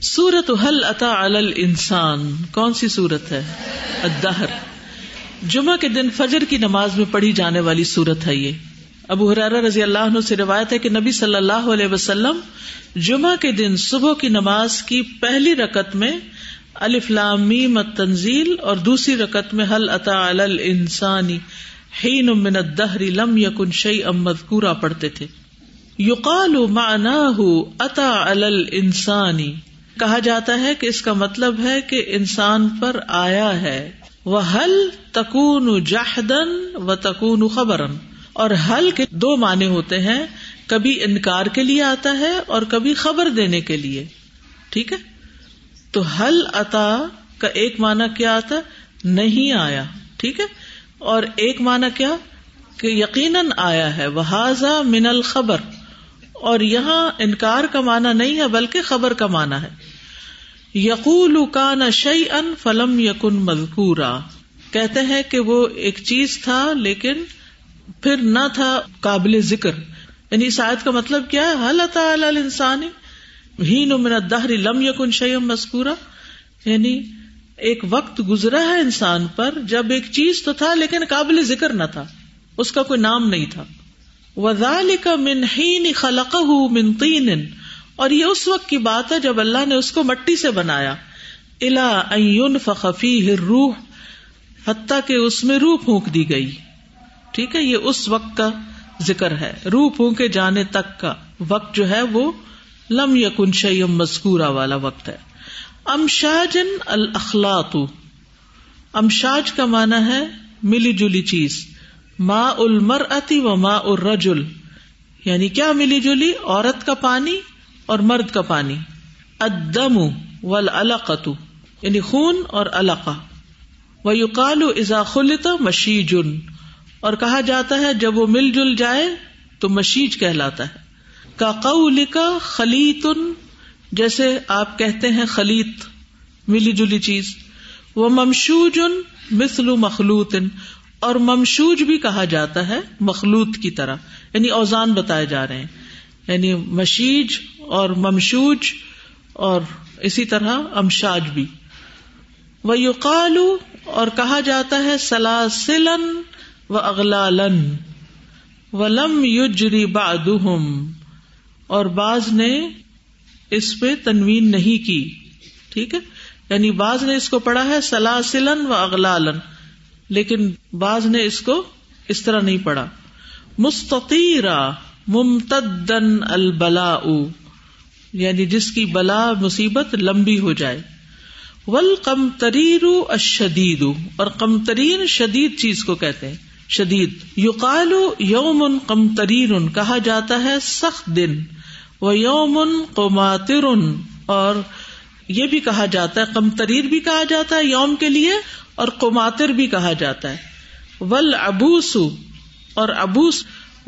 سورت حل اتا انسان کون سی سورت ہے؟ الدہر۔ جمعہ کے دن فجر کی نماز میں پڑھی جانے والی سورت ہے یہ۔ ابو حرار رضی اللہ عنہ سے روایت ہے کہ نبی صلی اللہ علیہ وسلم جمعہ کے دن صبح کی نماز کی پہلی رکت میں الفلامی تنزیل اور دوسری رکت میں حل اتا انسانی ہین من الدہر لم یکن شعی امد پڑھتے تھے۔ یوقال مانا اتا انسانی کہا جاتا ہے کہ اس کا مطلب ہے کہ انسان پر آیا ہے۔ وہ حل تکون جاہدن و تکون خبرن اور حل کے دو معنی ہوتے ہیں، کبھی انکار کے لیے آتا ہے اور کبھی خبر دینے کے لیے۔ ٹھیک ہے؟ تو حل اتا کا ایک معنی کیا آتا نہیں آیا۔ ٹھیک ہے؟ اور ایک معنی کیا؟ کہ یقیناً آیا ہے۔ وہ من الخبر۔ اور یہاں انکار کا معنی نہیں ہے، بلکہ خبر کا معنی ہے۔ یقول کا شعی ان فلم یقن مذکورا۔ کہتے ہیں کہ وہ ایک چیز تھا لیکن پھر نہ تھا قابل ذکر۔ یعنی شاید کا مطلب کیا ہے؟ حل انسان ہی نمن دہری لم یقن شعیم مذکورا۔ یعنی ایک وقت گزرا ہے انسان پر جب ایک چیز تو تھا لیکن قابل ذکر نہ تھا۔ اس کا کوئی نام نہیں تھا۔ وزال کا منہین خلق تین اور یہ اس وقت کی بات ہے جب اللہ نے اس کو مٹی سے بنایا۔ الا فخفی روح حتیٰ کہ اس میں روح پھونک دی گئی۔ ٹھیک ہے، یہ اس وقت کا ذکر ہے۔ روح پھونکے جانے تک کا وقت جو ہے وہ لم یکن شیم مذکورہ والا وقت ہے۔ امشاجن الخلاط امشاج کا مانا ہے ملی جلی چیز۔ ما المر اتی و ما الرجل یعنی کیا ملی جلی؟ عورت کا پانی اور مرد کا پانی۔ ادم و یعنی خون اور القا و یوکال ازا خلتا مشیج اور کہا جاتا ہے جب وہ مل جل جائے تو مشیج کہلاتا ہے۔ کا قول کا خلیتن، جیسے آپ کہتے ہیں خلیت ملی جلی چیز۔ وہ ممشوج ان مثل مخلوط اور ممشوج بھی کہا جاتا ہے مخلوط کی طرح یعنی اوزان بتائے جا رہے ہیں۔ یعنی مشیج اور ممشوج اور اسی طرح امشاج بھی۔ وہ یوقالو اور کہا جاتا ہے سلاسلن و اغلالن و لم یوجری باد اور باز نے اس پہ تنوین نہیں کی۔ ٹھیک ہے؟ یعنی باز نے اس کو پڑھا ہے سلاسلن و اغلالن لیکن باز نے اس کو اس طرح نہیں پڑھا۔ مستطیرا ممتدن البلا یعنی جس کی بلا مصیبت لمبی ہو جائے۔ ول کم تریر اشدید اور کم ترین شدید چیز کو کہتے ہیں۔ شدید یوقال یوم ان کم ترین کہا جاتا ہے سخت دن۔ وہ یوم ان قماتر اور یہ بھی کہا جاتا ہے کم تریر بھی کہا جاتا ہے یوم کے لیے، اور قماتر بھی کہا جاتا ہے۔ ول ابوس اور ابوس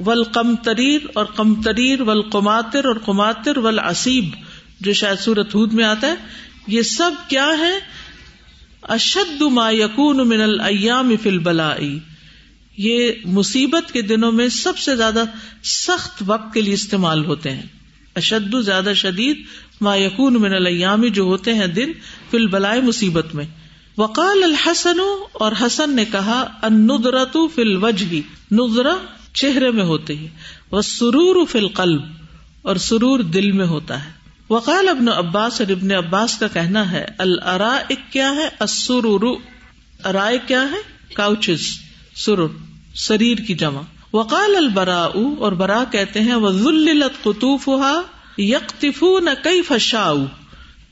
ول تریر اور کم تریر ول قماتر اور قماتر ول اسیب جو شاید سورت ہود میں آتا ہے، یہ سب کیا ہے اشد ما یقون من الایام فی البلائی۔ یہ مصیبت کے دنوں میں سب سے زیادہ سخت وقت کے لیے استعمال ہوتے ہیں۔ اشد، زیادہ شدید، ما یقون من الیامی جو ہوتے ہیں دن فی البلائی مصیبت میں۔ وقال الحسن، اور حسن نے کہا ان ندرت فی الوجہ۔ ندرا چہرے میں ہوتے ہی وہ سرور فلقلب اور سرور دل میں ہوتا ہے۔ وقال ابن عباس، اور ابن عباس کا کہنا ہے الرا کیا ہے؟ اسرور ارائے کیا ہے؟ کاؤچز، سرور شریر کی جمع۔ وقال البرا اور برا کہتے ہیں وہ ذلت قطوف نہ کئی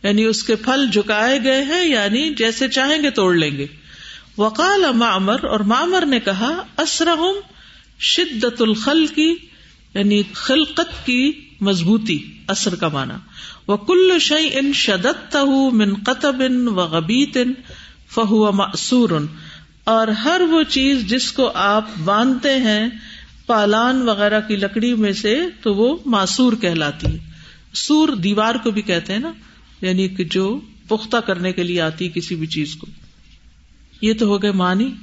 یعنی اس کے پھل جھکائے گئے ہیں یعنی جیسے چاہیں گے توڑ لیں گے۔ وقال معمر، اور معمر نے کہا اسرہم شدت الخل کی یعنی خلقت کی مضبوطی، اثر کا مانا وہ کل شعی ان شدت من قطب ان و غبیت ان فہو معصور اور ہر وہ چیز جس کو آپ باندھتے ہیں، پالان وغیرہ کی لکڑی میں سے، تو وہ معصور کہلاتی ہے۔ سور دیوار کو بھی کہتے ہیں نا یعنی کہ جو پختہ کرنے کے لیے آتی کسی بھی چیز کو۔ یہ تو ہو گئے مانی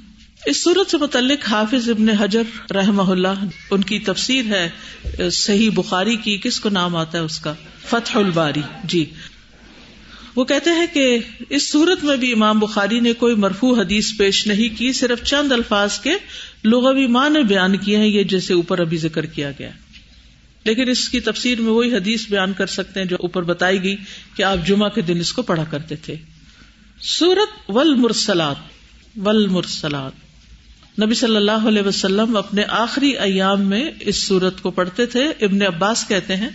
اس صورت سے متعلق حافظ ابن حجر رحم اللہ، ان کی تفسیر ہے، صحیح بخاری کی، کس کو نام آتا ہے اس کا؟ فتح الباری جی۔ وہ کہتے ہیں کہ اس صورت میں بھی امام بخاری نے کوئی مرفو حدیث پیش نہیں کی، صرف چند الفاظ کے لغوی معنی بیان کیے ہیں، یہ جیسے اوپر ابھی ذکر کیا گیا۔ لیکن اس کی تفسیر میں وہی حدیث بیان کر سکتے ہیں جو اوپر بتائی گئی کہ آپ جمعہ کے دن اس کو پڑھا کرتے تھے۔ سورت ول مرسلات ول مرسلات نبی صلی اللہ علیہ وسلم اپنے آخری ایام میں اس سورت کو پڑھتے تھے۔ ابن عباس کہتے ہیں،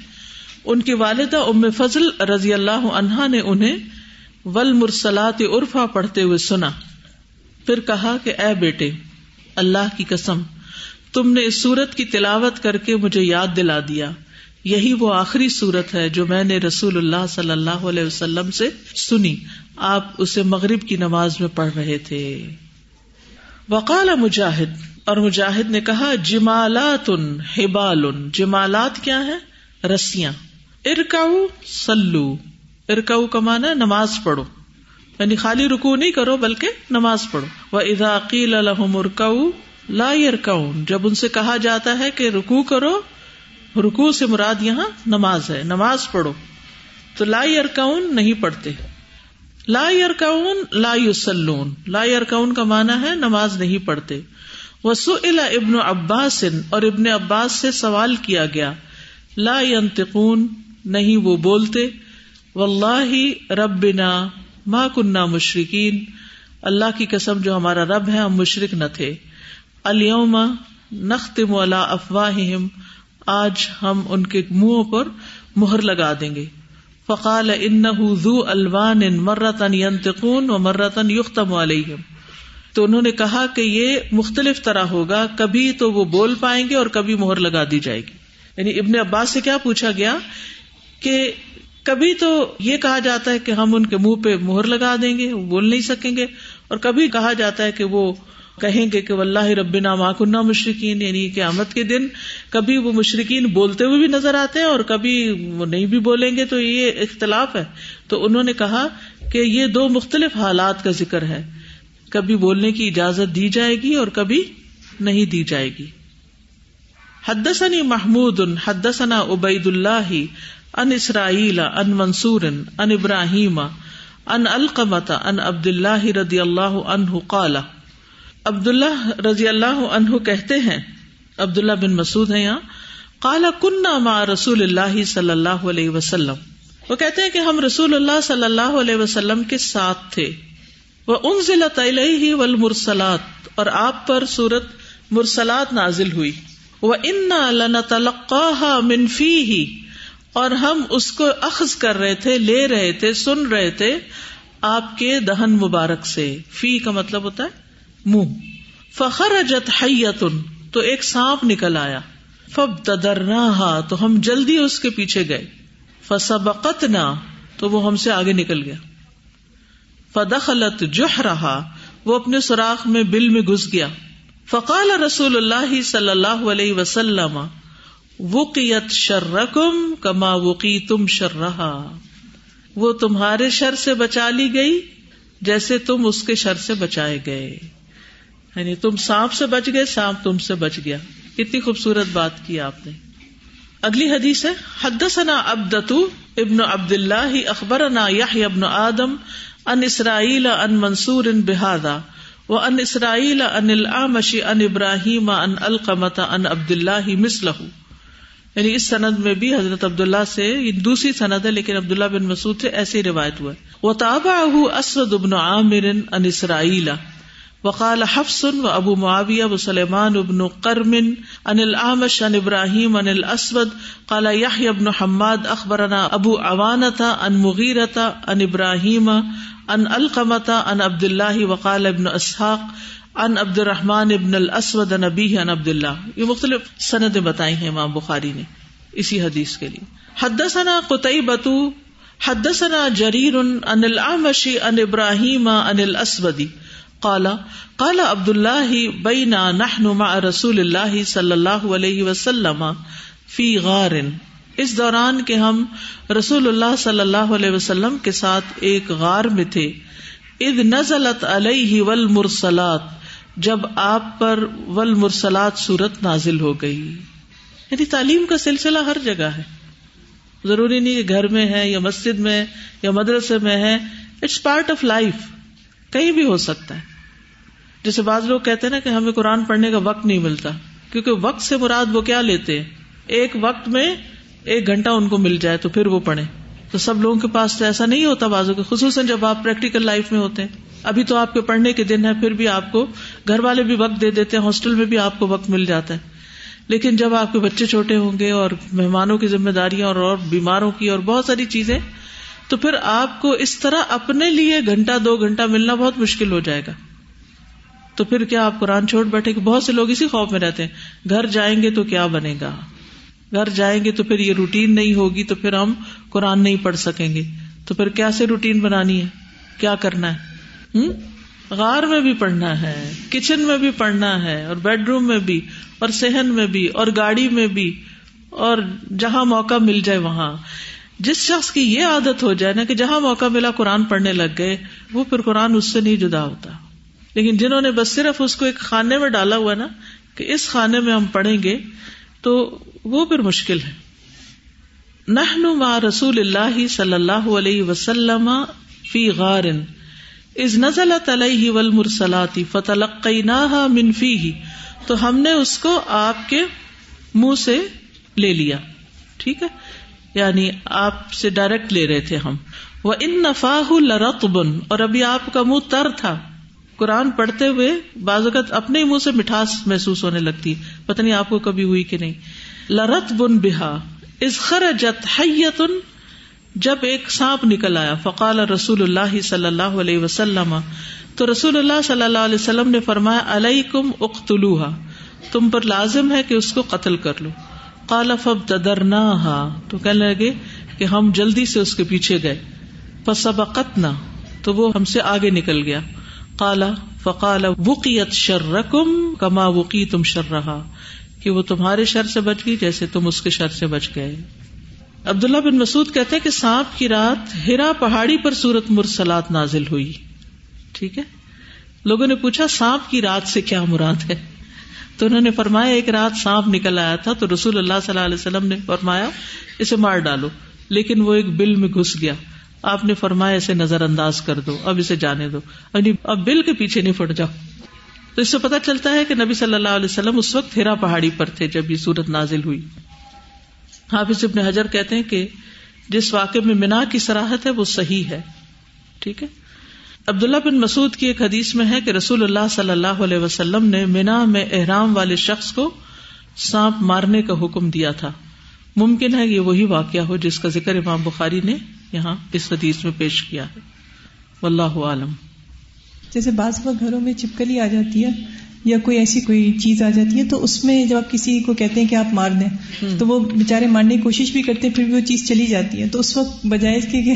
ان کی والدہ ام فضل رضی اللہ عنہا نے انہیں ول مرسلات عرفا پڑھتے ہوئے سنا۔ پھر کہا کہ، اے بیٹے، اللہ کی قسم، تم نے اس سورت کی تلاوت کر کے مجھے یاد دلا دیا۔ یہی وہ آخری سورت ہے جو میں نے رسول اللہ صلی اللہ علیہ وسلم سے سنی۔ آپ اسے مغرب کی نماز میں پڑھ رہے تھے۔ وقال مجاہد، اور مجاہد نے کہا جمالات ہبال جمالات کیا ہے رسیاں۔ ارکاؤ سلو ارکاؤ کمانا نماز پڑھو۔ یعنی خالی رکو نہیں کرو، بلکہ نماز پڑھو۔ وہ اضاقیل الحم ارکاؤ لا ارکاؤن جب ان سے کہا جاتا ہے کہ رکو کرو رکو سے مراد یہاں نماز ہے، نماز پڑھو۔ تو لا ارکاؤن نہیں پڑھتے۔ لا یرکون لا یوسلون لا یرکون کا مانا ہے نماز نہیں پڑھتے. وسو ابن عباس اور ابن عباس سے سوال کیا گیا. لا ينتقون نہیں وہ بولتے. و اللہ رب ما کنہ مشرقین اللہ کی قسم جو ہمارا رب ہے، ہم مشرق نہ تھے. الوم نختم ولا افواہم آج ہم ان کے منہوں پر مہر لگا دیں گے. فقال ان ذو الوان مرتن ینتقون و مرتن یختم علیہم۔ تو انہوں نے کہا کہ یہ مختلف طرح ہوگا، کبھی تو وہ بول پائیں گے اور کبھی مہر لگا دی جائے گی۔ یعنی ابن عباس سے کیا پوچھا گیا کہ کبھی تو یہ کہا جاتا ہے کہ ہم ان کے منہ پہ مہر لگا دیں گے، وہ بول نہیں سکیں گے، اور کبھی کہا جاتا ہے کہ وہ کہیں گے کہ اللہ رب نا کنہ مشرقین یعنی قیامت کے دن کبھی وہ مشرقین بولتے ہوئے بھی نظر آتے ہیں اور کبھی وہ نہیں بھی بولیں گے، تو یہ اختلاف ہے۔ تو انہوں نے کہا کہ یہ دو مختلف حالات کا ذکر ہے۔ کبھی بولنے کی اجازت دی جائے گی اور کبھی نہیں دی جائے گی۔ حدثني محمود، حدثنا عبید اللہ ان اسرائیل ان منصور ان ابراہیم ان القمت ان عبد اللہ رضی اللہ عنہ قال عبد اللہ رضی اللہ عنہ کہتے ہیں عبد اللہ بن مسعود ہے یہاں کالا کنہ رسول اللہ صلی اللہ علیہ وسلم۔ وہ کہتے ہیں کہ ہم رسول اللہ صلی اللہ علیہ وسلم کے ساتھ تھے۔ وہ ان ضلع ہی ولمرسلات اور آپ پر سورت مرسلات نازل ہوئی۔ وہ ان تلقا منفی ہی اور ہم اس کو اخذ کر رہے تھے، لے رہے تھے، سن رہے تھے آپ کے دہن مبارک سے۔ فی کا مطلب ہوتا ہے منہ۔ فخر اجت حیتن تو ایک سانپ نکل آیا۔ فب تدرنا تو ہم جلدی اس کے پیچھے گئے۔ فسبقت نہ تو وہ ہم سے آگے نکل گیا۔ فدخلت جوہ رہا وہ اپنے سوراخ میں بل میں گھس گیا۔ فقال رسول اللہ صلی اللہ علیہ وسلم وقیت شرکم کما وقی تم شررہا وہ تمہارے شر سے بچا لی گئی، جیسے تم اس کے شر سے بچائے گئے۔ یعنی تم سانپ سے بچ گئے، سانپ تم سے بچ گیا۔ کتنی خوبصورت بات کی آپ نے۔ اگلی حدیث ہے، حدثنا ابدتو ابن عبد اللہ اخبر ابن آدم ان اسرائیل ان منصور ان بحادا و ان اسرائیل ان العمشی ان ابراہیم ان القمت ان عبد اللہ مسلح یعنی اس سند میں بھی حضرت عبداللہ سے دوسری سند ہے، لیکن عبداللہ بن مسعود سے ایسی روایت ہوا۔ وہ تابا اسود ابن عامر ان اسرائیل۔ وقال حفص و ابو معاویہ و سلیمان ابن کرمن ان العامش ان ابراہیم ان الاسود قال یحیی ابن حماد اخبرنا ابو عوانتا ان مغیرتا ان ابراہیم ان القمتا ان عبد اللہ وقال ابن اسحاق ان عبد الرحمن ابن الاسود ان ابیہ ان عبد اللہ یہ مختلف سندیں بتائی ہیں امام بخاری نے اسی حدیث کے لیے حدثنا قطعبتو حدثنا جریر ان العامشی ان ابراہیم ان الاسودی کالا کالا عبد اللہ بینا نہ رسول اللہ صلی اللہ علیہ وسلم فی غار۔ اس دوران کے ہم رسول اللہ صلی اللہ علیہ وسلم کے ساتھ ایک غار میں تھے۔ اد نزلت علیہ ول مرسلات جب آپ پر ول مرسلات نازل ہو گئی۔ یعنی تعلیم کا سلسلہ ہر جگہ ہے۔ ضروری نہیں کہ گھر میں ہے یا مسجد میں یا مدرسے میں ہے اٹس پارٹ آف لائف کہیں بھی ہو سکتا ہے۔ جیسے بعض لوگ کہتے ہیں نا کہ ہمیں قرآن پڑھنے کا وقت نہیں ملتا، کیونکہ وقت سے مراد وہ کیا لیتے ہیں؟ ایک وقت میں ایک گھنٹہ ان کو مل جائے تو پھر وہ پڑھے تو سب لوگوں کے پاس تو ایسا نہیں ہوتا بازو کے، خصوصاً جب آپ پریکٹیکل لائف میں ہوتے ہیں۔ ابھی تو آپ کے پڑھنے کے دن ہے پھر بھی آپ کو گھر والے بھی وقت دے دیتے ہیں، ہاسٹل میں بھی آپ کو وقت مل جاتا ہے۔ لیکن جب آپ کے بچے چھوٹے ہوں گے اور مہمانوں کی ذمہ داریاں اور اور بیماروں کی اور بہت ساری چیزیں، تو پھر آپ کو اس طرح اپنے لیے گھنٹہ، دو گھنٹہ ملنا بہت مشکل ہو جائے گا۔ تو پھر کیا آپ قرآن چھوڑ بیٹھے کہ بہت سے لوگ اسی خوف میں رہتے ہیں۔ گھر جائیں گے تو کیا بنے گا؟ گھر جائیں گے تو پھر یہ روٹین نہیں ہوگی تو پھر ہم قرآن نہیں پڑھ سکیں گے۔ تو پھر کیا سے روٹین بنانی ہے؟ کیا کرنا ہے؟ ہوں غار میں بھی پڑھنا ہے، کچن میں بھی پڑھنا ہے، اور بیڈ روم میں بھی، اور صحن میں بھی، اور گاڑی میں بھی، اور جہاں موقع مل جائے وہاں۔ جس شخص کی یہ عادت ہو جائے نا کہ جہاں موقع ملا قرآن پڑھنے لگ گئے، وہ پھر قرآن اس سے نہیں جدا ہوتا۔ لیکن جنہوں نے بس صرف اس کو ایک خانے میں ڈالا ہوا نا کہ اس خانے میں ہم پڑھیں گے، تو وہ پھر مشکل ہے۔ نہ رسول اللہ صلی اللہ علیہ وسلم فی غار از نزل تلئی ول مرسلاتی فتح منفی ہی تو ہم نے اس کو آپ کے منہ سے لے لیا۔ ٹھیک ہے؟ یعنی آپ سے ڈائریکٹ لے رہے تھے ہم۔ وہ ان نفاح لرت بن اور ابھی آپ کا منہ تر تھا۔ قرآن پڑھتے ہوئے بعض اوقات اپنے منہ سے مٹھاس محسوس ہونے لگتی پتہ نہیں آپ کو کبھی ہوئی کہ نہیں۔ لرت بن بہا از خرجت حیتن جب ایک سانپ نکل آیا، فقال رسول اللہ صلی اللہ علیہ وسلم۔ تو رسول اللہ صلی اللہ علیہ وسلم نے فرمایا علیہ کم تم پر لازم ہے کہ اس کو قتل کر لو۔ کالا فب تدرنا تو کہنے لگے کہ ہم جلدی سے اس کے پیچھے گئے۔ پسبقت نہ تو وہ ہم سے آگے نکل گیا۔ کالا فقال وقیت شرکم کما وقی تم شر رہا کہ وہ تمہارے شر سے بچ گئی جیسے تم اس کے شر سے بچ گئے۔ عبداللہ بن مسعود کہتے کہ سانپ کی رات ہرا پہاڑی پر سورت مرسلات نازل ہوئی۔ ٹھیک ہے؟ لوگوں نے پوچھا، سانپ کی رات سے کیا مراد ہے؟ تو انہوں نے فرمایا، ایک رات سانپ نکل آیا تھا تو رسول اللہ صلی اللہ علیہ وسلم نے فرمایا، اسے مار ڈالو۔ لیکن وہ ایک بل میں گھس گیا۔ آپ نے فرمایا اسے نظر انداز کر دو، اب اسے جانے دو۔ یعنی اب بل کے پیچھے نہیں پڑ جاؤ۔ تو اس سے پتا چلتا ہے کہ نبی صلی اللہ علیہ وسلم اس وقت ہرا پہاڑی پر تھے جب یہ سورت نازل ہوئی۔ حافظ ابن حجر کہتے ہیں کہ جس واقعے میں مینا کی سراہت ہے وہ صحیح ہے۔ ٹھیک ہے؟ عبداللہ بن مسعود کی ایک حدیث میں ہے کہ رسول اللہ صلی اللہ علیہ وسلم نے مینا میں احرام والے شخص کو سانپ مارنے کا حکم دیا تھا۔ ممکن ہے یہ وہی واقعہ ہو جس کا ذکر امام بخاری نے یہاں اس حدیث میں پیش کیا ہے۔ واللہ عالم۔ جیسے بعض وقت گھروں میں چپکلی آ جاتی ہے یا کوئی ایسی کوئی چیز آ جاتی ہے تو اس میں جب آپ کسی کو کہتے ہیں کہ آپ مار دیں تو وہ بےچارے مارنے کی کوشش بھی کرتے ہیں پھر بھی وہ چیز چلی جاتی ہے۔ تو اس وقت بجائے اس کے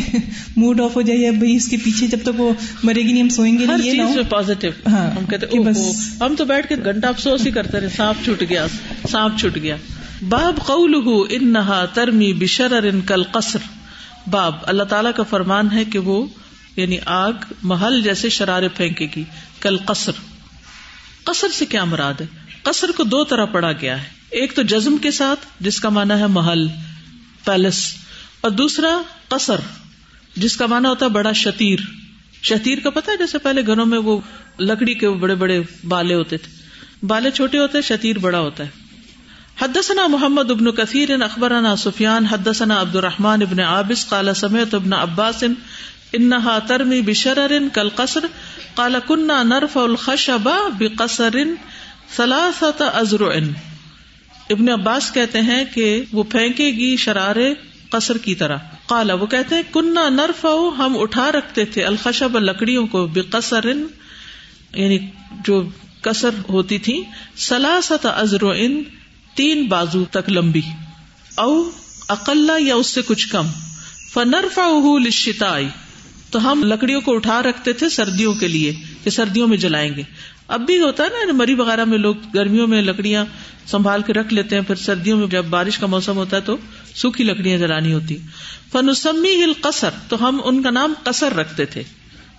موڈ آف ہو جائے یا بھائی اس کے پیچھے جب تک وہ مرے گی نہیں ہم سوئیں گے نہیں پازیٹو ہاں ہم کہتے بس۔ ہم تو بیٹھ کے گھنٹہ افسوس ہی کرتے رہے سانپ چھٹ گیا سانپ چھٹ گیا۔ باب قول ان نہا ترمی بشر ان کل قصر باب۔ اللہ تعالیٰ کا فرمان ہے کہ وہ یعنی آگ محل جیسے شرارے پھینکے گی، کل قصر۔ قصر سے کیا مراد ہے؟ قصر کو دو طرح پڑا گیا ہے۔ ایک تو جزم کے ساتھ، جس کا مانا ہے محل، پیلس۔ اور دوسرا قصر، جس کا مانا ہوتا ہے بڑا شتیر۔ شتیر کا پتا ہے؟ جیسے پہلے گھروں میں وہ لکڑی کے بڑے بڑے بالے ہوتے تھے۔ بالے چھوٹے ہوتے ہیں، شتیر بڑا ہوتا ہے۔ حدثنا محمد ابن کثیر اخبرنا سفیان، حدثنا عبد الرحمن ابن عابس، قال سمیت ابن عباس، انہا ترمی بشرر کل قصر کالا کنہ نرف بقصر ثلاثت ازر ابن عباس کہتے ہیں کہ وہ پھینکے گی شرارے قصر کی طرح۔ کالا وہ کہتے ہیں کنہ نرف ہم اٹھا رکھتے تھے الخشب لکڑیوں کو بقصر یعنی جو کسر ہوتی تھی سلاست ازر تین بازو تک لمبی، او اقلا یا اس سے کچھ کم فنرفا لشتائی تو ہم لکڑیوں کو اٹھا رکھتے تھے سردیوں کے لیے، کہ سردیوں میں جلائیں گے۔ اب بھی ہوتا ہے نا مری وغیرہ میں لوگ گرمیوں میں لکڑیاں سنبھال کے رکھ لیتے ہیں، پھر سردیوں میں جب بارش کا موسم ہوتا ہے تو سوکھی لکڑیاں جلانی ہوتی۔ فنسمی ہل قصر، تو ہم ان کا نام قصر رکھتے تھے۔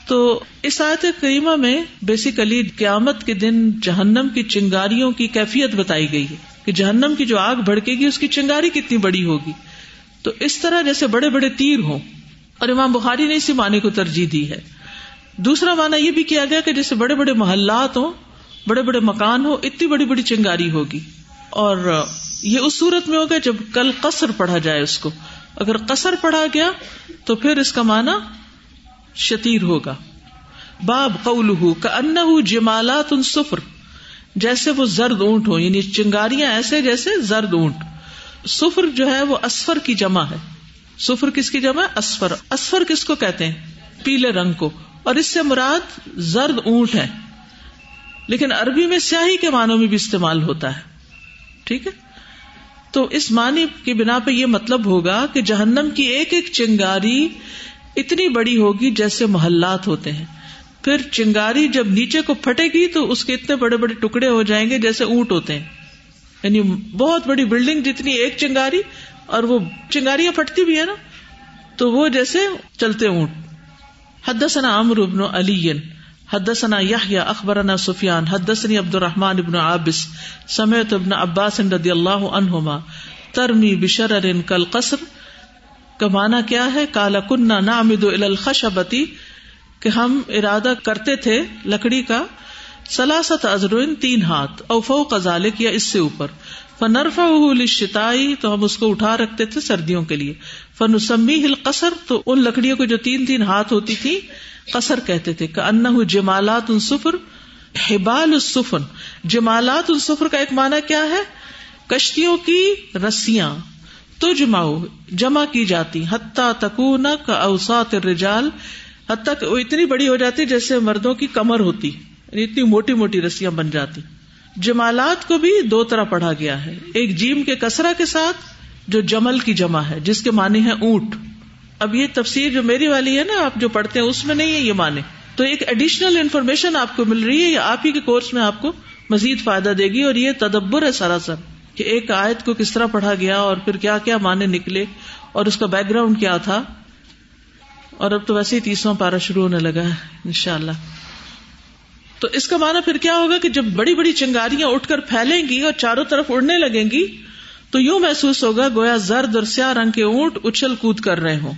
تو اس آیت کریمہ میں بیسیکلی قیامت کے دن جہنم کی چنگاریوں کی کیفیت بتائی گئی ہے کہ جہنم کی جو آگ بھڑکے گی، اس کی چنگاری کتنی بڑی ہوگی۔ تو اس طرح جیسے بڑے بڑے تیر ہوں، اور امام بخاری نے اسی معنی کو ترجیح دی ہے۔ دوسرا معنی یہ بھی کیا گیا کہ جیسے بڑے بڑے محلات ہوں، بڑے بڑے مکان ہو اتنی بڑی بڑی چنگاری ہوگی۔ اور یہ اس صورت میں ہوگا جب کل قصر پڑھا جائے اس کو۔ اگر قصر پڑھا گیا تو پھر اس کا معنی شتیر ہوگا۔ باب قول کا ان جمالات ان سفر جیسے وہ زرد اونٹ ہو یعنی چنگاریاں ایسے جیسے زرد اونٹ۔ سفر جو ہے وہ اسفر کی جمع ہے۔ سفر کس کی جمع؟ ہے اسفر اسفر کس کو کہتے ہیں؟ پیلے رنگ کو۔ اور اس سے مراد زرد اونٹ ہے لیکن عربی میں سیاہی کے معنوں میں بھی استعمال ہوتا ہے۔ ٹھیک ہے؟ تو اس معنی کی بنا پہ یہ مطلب ہوگا کہ جہنم کی ایک ایک چنگاری اتنی بڑی ہوگی جیسے محلات ہوتے ہیں۔ پھر چنگاری جب نیچے کو پھٹے گی تو اس کے اتنے بڑے بڑے ٹکڑے ہو جائیں گے جیسے اونٹ ہوتے ہیں۔ یعنی بہت بڑی بلڈنگ جتنی ایک چنگاری اور وہ چنگاریاں پھٹتی بھی ہے نا، تو وہ جیسے چلتے اونٹ۔ حدثنا عمرو ابن علی، حدثنا یحییٰ اخبرنا سفیان، حدثنی عبد الرحمن ابن عابس سمیت ابن عباس رضی اللہ عنہما ترمی بشرر کل قصر کا معنی کیا ہے؟ کالا کننا نعمد الى الخشبتی، کہ ہم ارادہ کرتے تھے لکڑی کا سلاست ازرین تین ہاتھ اوفو کزالک یا اس سے اوپر۔ فنرفا شتائی تو ہم اس کو اٹھا رکھتے تھے سردیوں کے لیے۔ فنسمی ہل قصر تو ان لکڑیوں کو جو تین تین ہاتھ ہوتی تھی، قصر کہتے تھے۔ کہ ان جمالات ان سفر حبال السفن جمالات ان سفر کا ایک معنی کیا ہے؟ کشتیوں کی رسیاں۔ تو جمع کی جاتی، حتیٰ تکون کا اوسات رجال حتیٰ کہ وہ اتنی بڑی ہو جاتی جیسے مردوں کی کمر ہوتی یعنی اتنی موٹی موٹی رسیاں بن جاتی۔ جمالات کو بھی دو طرح پڑھا گیا ہے، ایک جیم کے کسرا کے ساتھ جو جمل کی جمع ہے، جس کے معنی ہے اونٹ۔ اب یہ تفسیر جو میری والی ہے نا، آپ جو پڑھتے ہیں، اس میں نہیں ہے یہ معنی۔ تو ایک ایڈیشنل انفارمیشن آپ کو مل رہی ہے یا آپ ہی کے کورس میں آپ کو مزید فائدہ دے گی اور یہ تدبر ہے سراسر۔ کہ ایک آیت کو کس طرح پڑھا گیا اور پھر کیا کیا معنی نکلے اور اس کا بیک گراؤنڈ کیا تھا؟ اور اب تو ویسے ہی تیسواں پارا شروع ہونے لگا ہے ان شاء اللہ تو اس کا معنی پھر کیا ہوگا کہ جب بڑی بڑی چنگاریاں اٹھ کر پھیلیں گی اور چاروں طرف اڑنے لگیں گی، تو یوں محسوس ہوگا گویا زرد اور سیاہ رنگ کے اونٹ اچھل کود کر رہے ہوں۔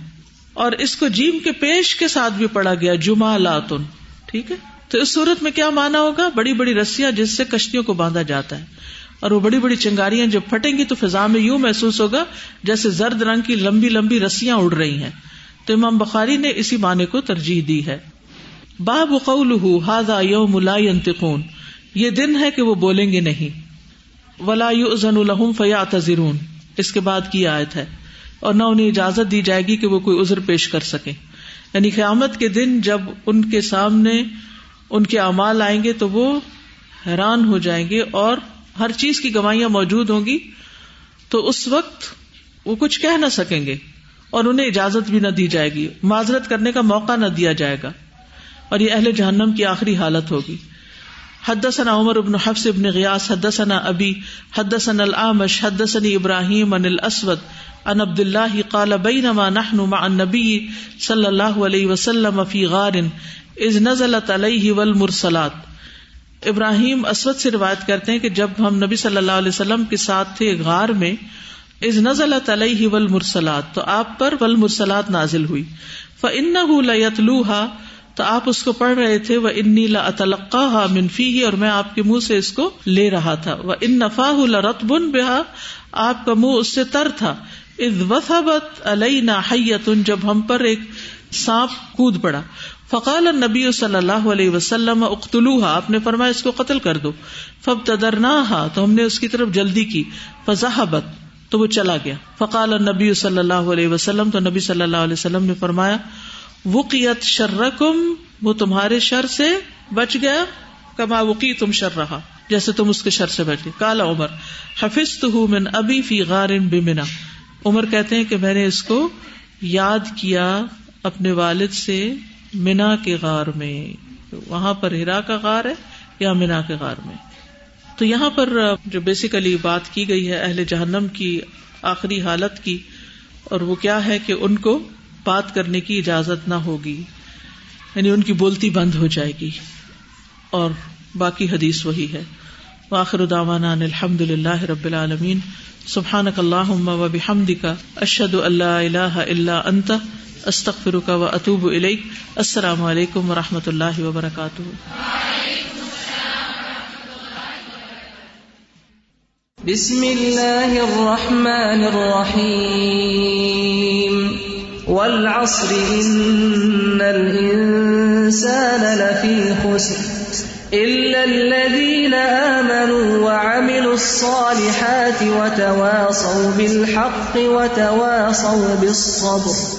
اور اس کو جیم کے پیش کے ساتھ بھی پڑا گیا جمع لاتن ٹھیک ہے؟ تو اس صورت میں کیا مانا ہوگا؟ بڑی بڑی رسیاں جس سے کشتیوں کو باندھا جاتا ہے۔ اور وہ بڑی بڑی چنگاریاں جب پھٹیں گی تو فضا میں یوں محسوس ہوگا جیسے زرد رنگ کی لمبی لمبی رسیاں اڑ رہی ہیں۔ تو امام بخاری نے اسی معنی کو ترجیح دی ہے۔ باب قول ہاضا یوم ینتقون یہ دن ہے کہ وہ بولیں گے نہیں۔ ولا ازن الحم فیا اس کے بعد کی آیت ہے۔ اور نہ انہیں اجازت دی جائے گی کہ وہ کوئی ازر پیش کر سکے یعنی قیامت کے دن جب ان کے سامنے ان کے اعمال آئیں گے تو وہ حیران ہو جائیں گے اور ہر چیز کی گواہیاں موجود ہوں گی، تو اس وقت وہ کچھ کہہ نہ سکیں گے اور انہیں اجازت بھی نہ دی جائے گی۔ معذرت کرنے کا موقع نہ دیا جائے گا۔ اور یہ اہل جہنم کی آخری حالت ہوگی۔ حدثنا عمر ابن حفص ابن غیاس حدثنا ابی، حدثنا الامش حدثني ابراہیم عن الاسود، عن عبد الله قال بينما نحن مع النبي صلى الله عليه وسلم في غار اذ نزلت عليه والمرسلات۔ ابراہیم اسود سے روایت کرتے ہیں کہ جب ہم نبی صلی اللہ علیہ وسلم کے ساتھ تھے غار میں از نزلت علیہ والمرسلات، تو آپ پر والمرسلات نازل ہوئی۔ فانه ليتلوها، تو آپ اس کو پڑھ رہے تھے۔ وہ انی لا منفی ہی اور میں آپ کے منہ سے اس کو لے رہا تھا۔ وہ ان نفا رت بن بہا آپ کا منہ اس سے تر تھا۔ علیہ نہ جب ہم پر ایک سانپ کود پڑا۔ فقال نبی صلی اللہ علیہ وسلم اختلوہا آپ نے فرمایا اس کو قتل کر دو۔ فب تدرنا تو ہم نے اس کی طرف جلدی کی۔ فضاحبت تو وہ چلا گیا۔ فقال نبی صلی اللہ علیہ وسلم، تو نبی صلی اللہ علیہ وسلم نے فرمایا، وقیت شرکم، وہ تمہارے شر سے بچ گیا۔ کما وقی تم شر رہا جیسے تم اس کے شر سے بچ گئے۔ کالا عمر حفظ تو من ابھی فی غار بمنا عمر کہتے ہیں کہ میں نے اس کو یاد کیا اپنے والد سے۔ مینا کے غار میں وہاں پر ہرا کا غار ہے یا مینا کے غار میں؟ تو یہاں پر جو بیسیکلی بات کی گئی ہے اہل جہنم کی آخری حالت کی، اور وہ کیا ہے کہ ان کو بات کرنے کی اجازت نہ ہوگی یعنی ان کی بولتی بند ہو جائے گی۔ اور باقی حدیث وہی ہے۔ واخر دعوانا ان الحمد لله رب العالمين سبحانك اللهم وبحمدك اشهد ان لا اله الا انت۔ أستغفرك وأتوب إليك. السلام علیکم و رحمۃ اللہ وبرکاتہ بسم الله الرحمن الرحيم. والعصر إن الإنسان لفي خسر. إلا الذين آمنوا وعملوا الصالحات وتواصوا بالحق وتواصوا بالصبر.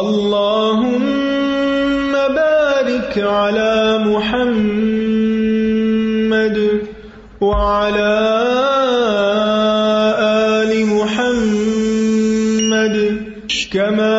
اللهم بارك على محمد وعلى آل محمد كما